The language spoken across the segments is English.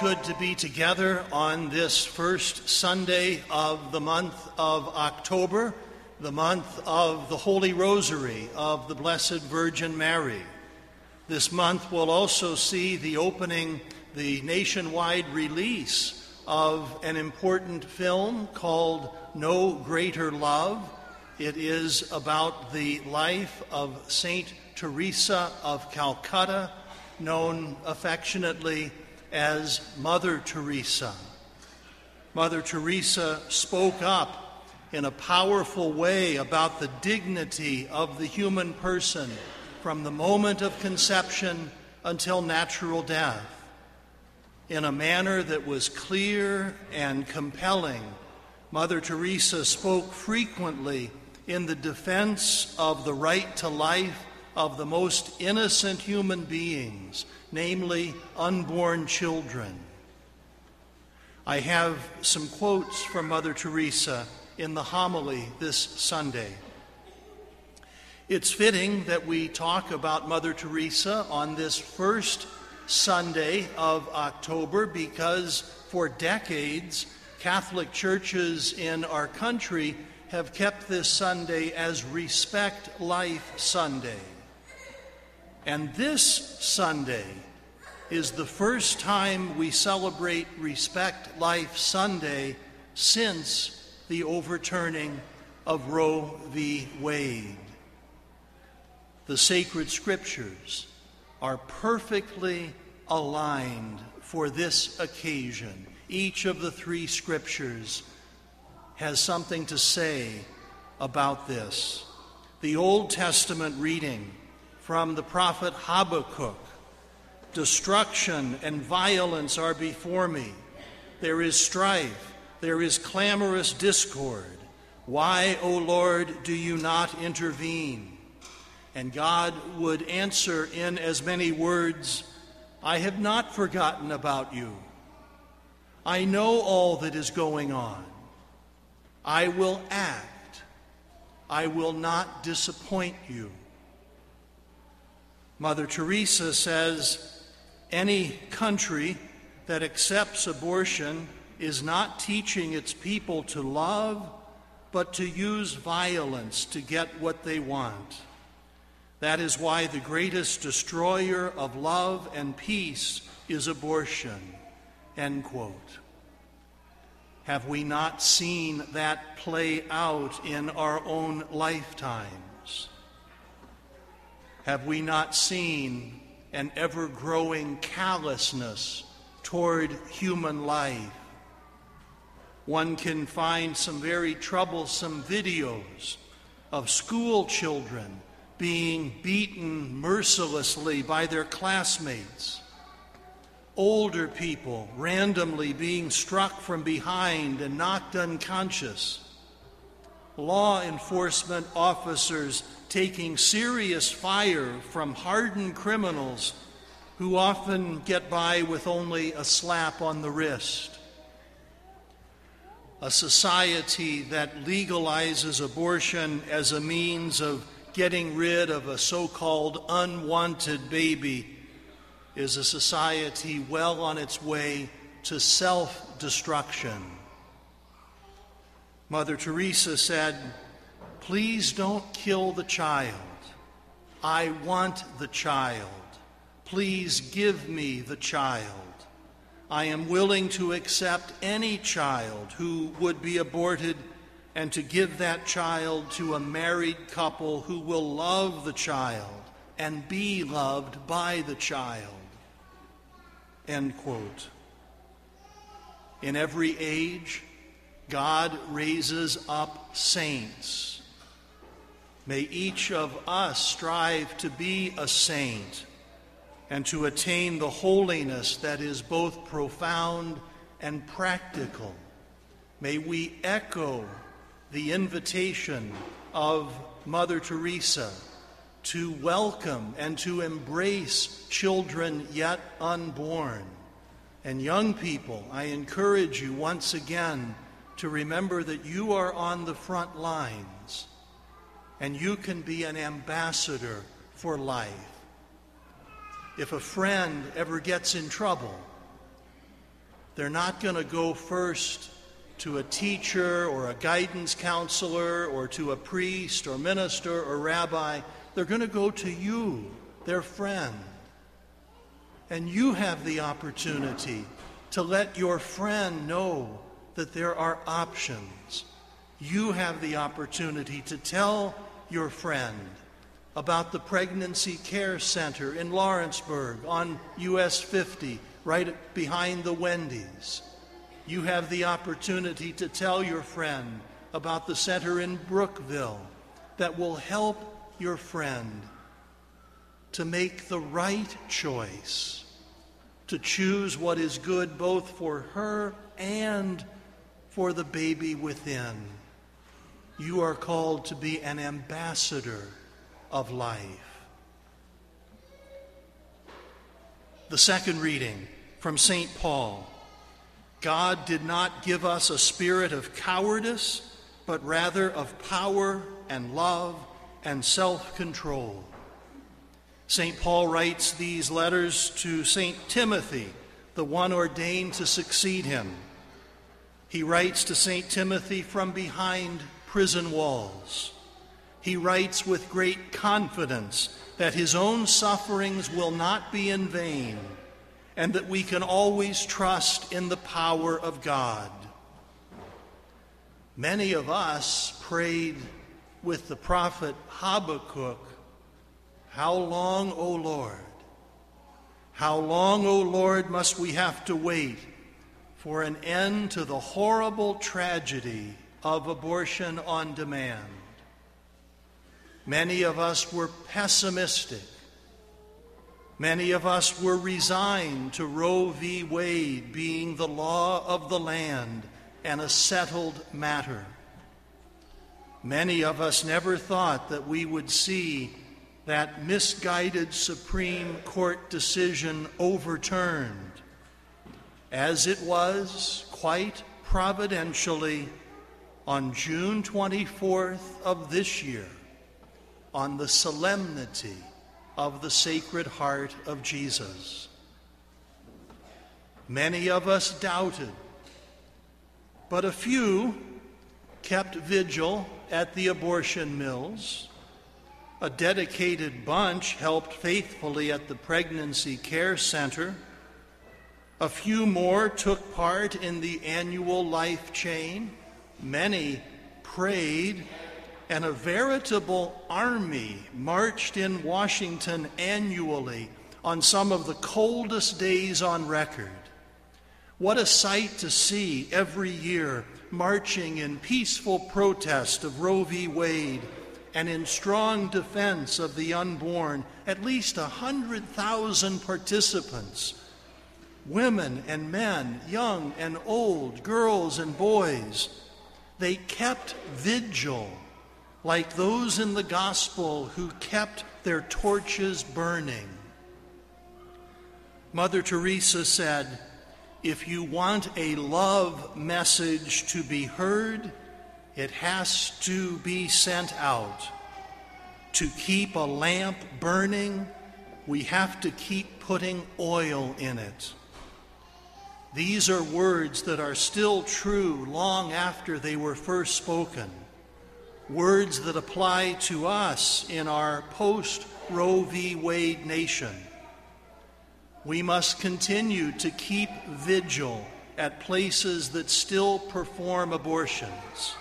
good to be together on this first Sunday of the month of October, the month of the Holy Rosary of the Blessed Virgin Mary. This month will also see the opening, the nationwide release of an important film called No Greater Love. It is about the life of Saint Teresa of Calcutta, known affectionately as Mother Teresa. Mother Teresa spoke up in a powerful way about the dignity of the human person from the moment of conception until natural death in a manner that was clear and compelling. Mother Teresa spoke frequently in the defense of the right to life of the most innocent human beings namely unborn children. I have some quotes from Mother Teresa in the homily this Sunday. It's fitting that we talk about Mother Teresa on this first Sunday of October because for decades, Catholic churches in our country have kept this Sunday as Respect Life Sunday. And this Sunday is the first time we celebrate Respect Life Sunday since the overturning of Roe v. Wade. The sacred scriptures are perfectly aligned for this occasion. Each of the three scriptures has something to say about this. The Old Testament reading from the prophet Habakkuk Destruction and violence are before me. There is strife, there is clamorous discord. Why, O Lord, do you not intervene? And God would answer in as many words I have not forgotten about you. I know all that is going on. I will act. I will not disappoint you. Mother Teresa says any country that accepts abortion is not teaching its people to love, but to use violence to get what they want. That is why the greatest destroyer of love and peace is abortion. End quote. Have we not seen that play out in our own lifetimes? Have we not seen an ever growing callousness toward human life? One can find some very troublesome videos of school children being beaten mercilessly by their classmates, older people randomly being struck from behind and knocked unconscious, law enforcement officers taking serious fire from hardened criminals who often get by with only a slap on the wrist. A society that legalizes abortion as a means of getting rid of a so called unwanted baby is a society well on its way to self destruction. Mother Teresa said, Please don't kill the child. I want the child. Please give me the child. I am willing to accept any child who would be aborted and to give that child to a married couple who will love the child and be loved by the child. End quote. In every age, God raises up saints May each of us strive to be a saint and to attain the holiness that is both profound and practical. May we echo the invitation of Mother Teresa to welcome and to embrace children yet unborn. And young people, I encourage you once again to remember that you are on the front lines and you can be an ambassador for life. If a friend ever gets in trouble, They're not going to go first to a teacher or a guidance counselor or to a priest or minister or rabbi. They're going to go to you, their friend. And you have the opportunity to let your friend know that there are options. You have the opportunity to tell your friend about the Pregnancy Care Center in Lawrenceburg on US 50, right behind the Wendy's. You have the opportunity to tell your friend about the center in Brookville that will help your friend to make the right choice, to choose what is good both for her and for the baby within. You are called to be an ambassador of life. The second reading from St. Paul God did not give us a spirit of cowardice, but rather of power and love and self control. St. Paul writes these letters to St. Timothy, the one ordained to succeed him. He writes to St. Timothy from behind prison walls. He writes with great confidence that his own sufferings will not be in vain and that we can always trust in the power of God. Many of us prayed with the prophet Habakkuk, How long, O Lord? How long, O Lord, must we have to wait for an end to the horrible tragedy of abortion on demand? Many of us were pessimistic. Many of us were resigned to Roe v. Wade being the law of the land and a settled matter. Many of us never thought that we would see that misguided Supreme Court decision overturned. As it was, quite providentially, on June 24th of this year, on the solemnity of the Sacred Heart of Jesus. Many of us doubted, but a few kept vigil at the abortion mills. A dedicated bunch helped faithfully at the Pregnancy Care Center. A few more took part in the annual life chain. Many prayed and a veritable army marched in Washington annually on some of the coldest days on record. What a sight to see every year marching in peaceful protest of Roe v. Wade and in strong defense of the unborn, at least a 100,000 participants women and men, young and old, girls and boys. They kept vigil like those in the gospel who kept their torches burning. Mother Teresa said, If you want a love message to be heard, it has to be sent out. To keep a lamp burning, we have to keep putting oil in it. These are words that are still true long after they were first spoken words that apply to us in our post Roe v. Wade nation. We must continue to keep vigil at places that still perform abortions.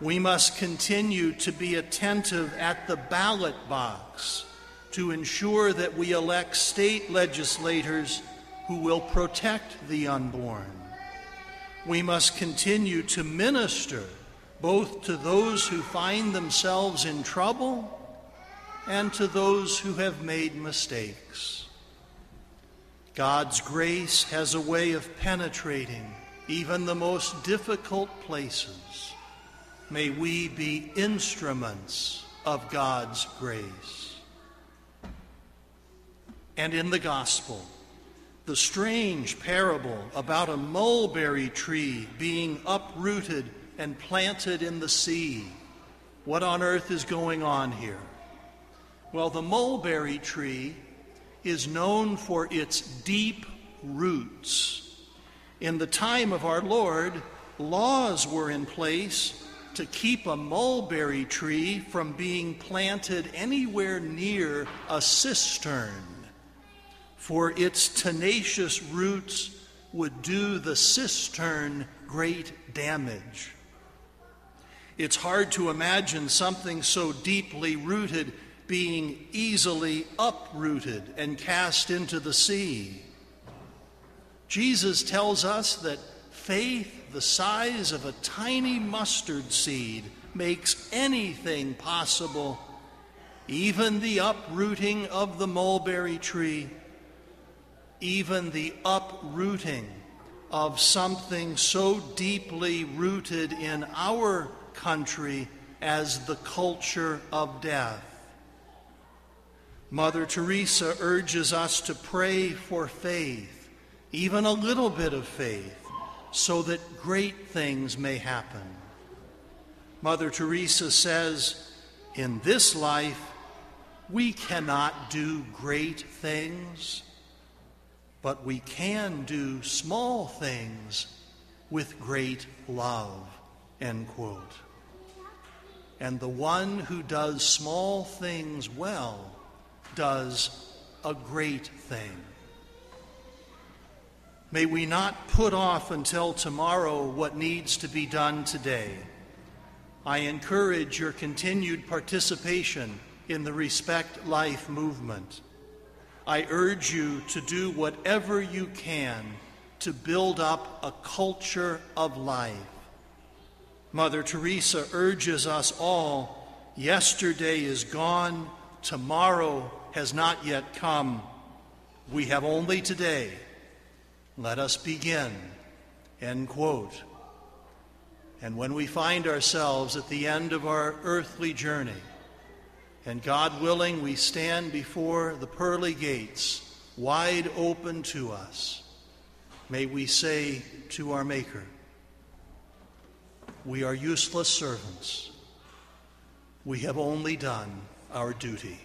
We must continue to be attentive at the ballot box to ensure that we elect state legislators who will protect the unborn. We must continue to minister both to those who find themselves in trouble and to those who have made mistakes. God's grace has a way of penetrating even the most difficult places. May we be instruments of God's grace. And in the gospel, the strange parable about a mulberry tree being uprooted and planted in the sea. What on earth is going on here? Well, the mulberry tree is known for its deep roots. In the time of our Lord, laws were in place to keep a mulberry tree from being planted anywhere near a cistern, for its tenacious roots would do the cistern great damage. It's hard to imagine something so deeply rooted being easily uprooted and cast into the sea. Jesus tells us that faith the size of a tiny mustard seed makes anything possible, even the uprooting of the mulberry tree, even the uprooting of something so deeply rooted in our country as the culture of death. Mother Teresa urges us to pray for faith, even a little bit of faith, so that great things may happen. Mother Teresa says, In this life, we cannot do great things, but we can do small things with great love. End quote. And the one who does small things well does a great thing. May we not put off until tomorrow what needs to be done today. I encourage your continued participation in the Respect Life movement. I urge you to do whatever you can to build up a culture of life. Mother Teresa urges us all yesterday is gone, tomorrow has not yet come. We have only today. Let us begin. End quote. And when we find ourselves at the end of our earthly journey, and God willing, we stand before the pearly gates, wide open to us, may we say to our Maker, We are useless servants. We have only done our duty.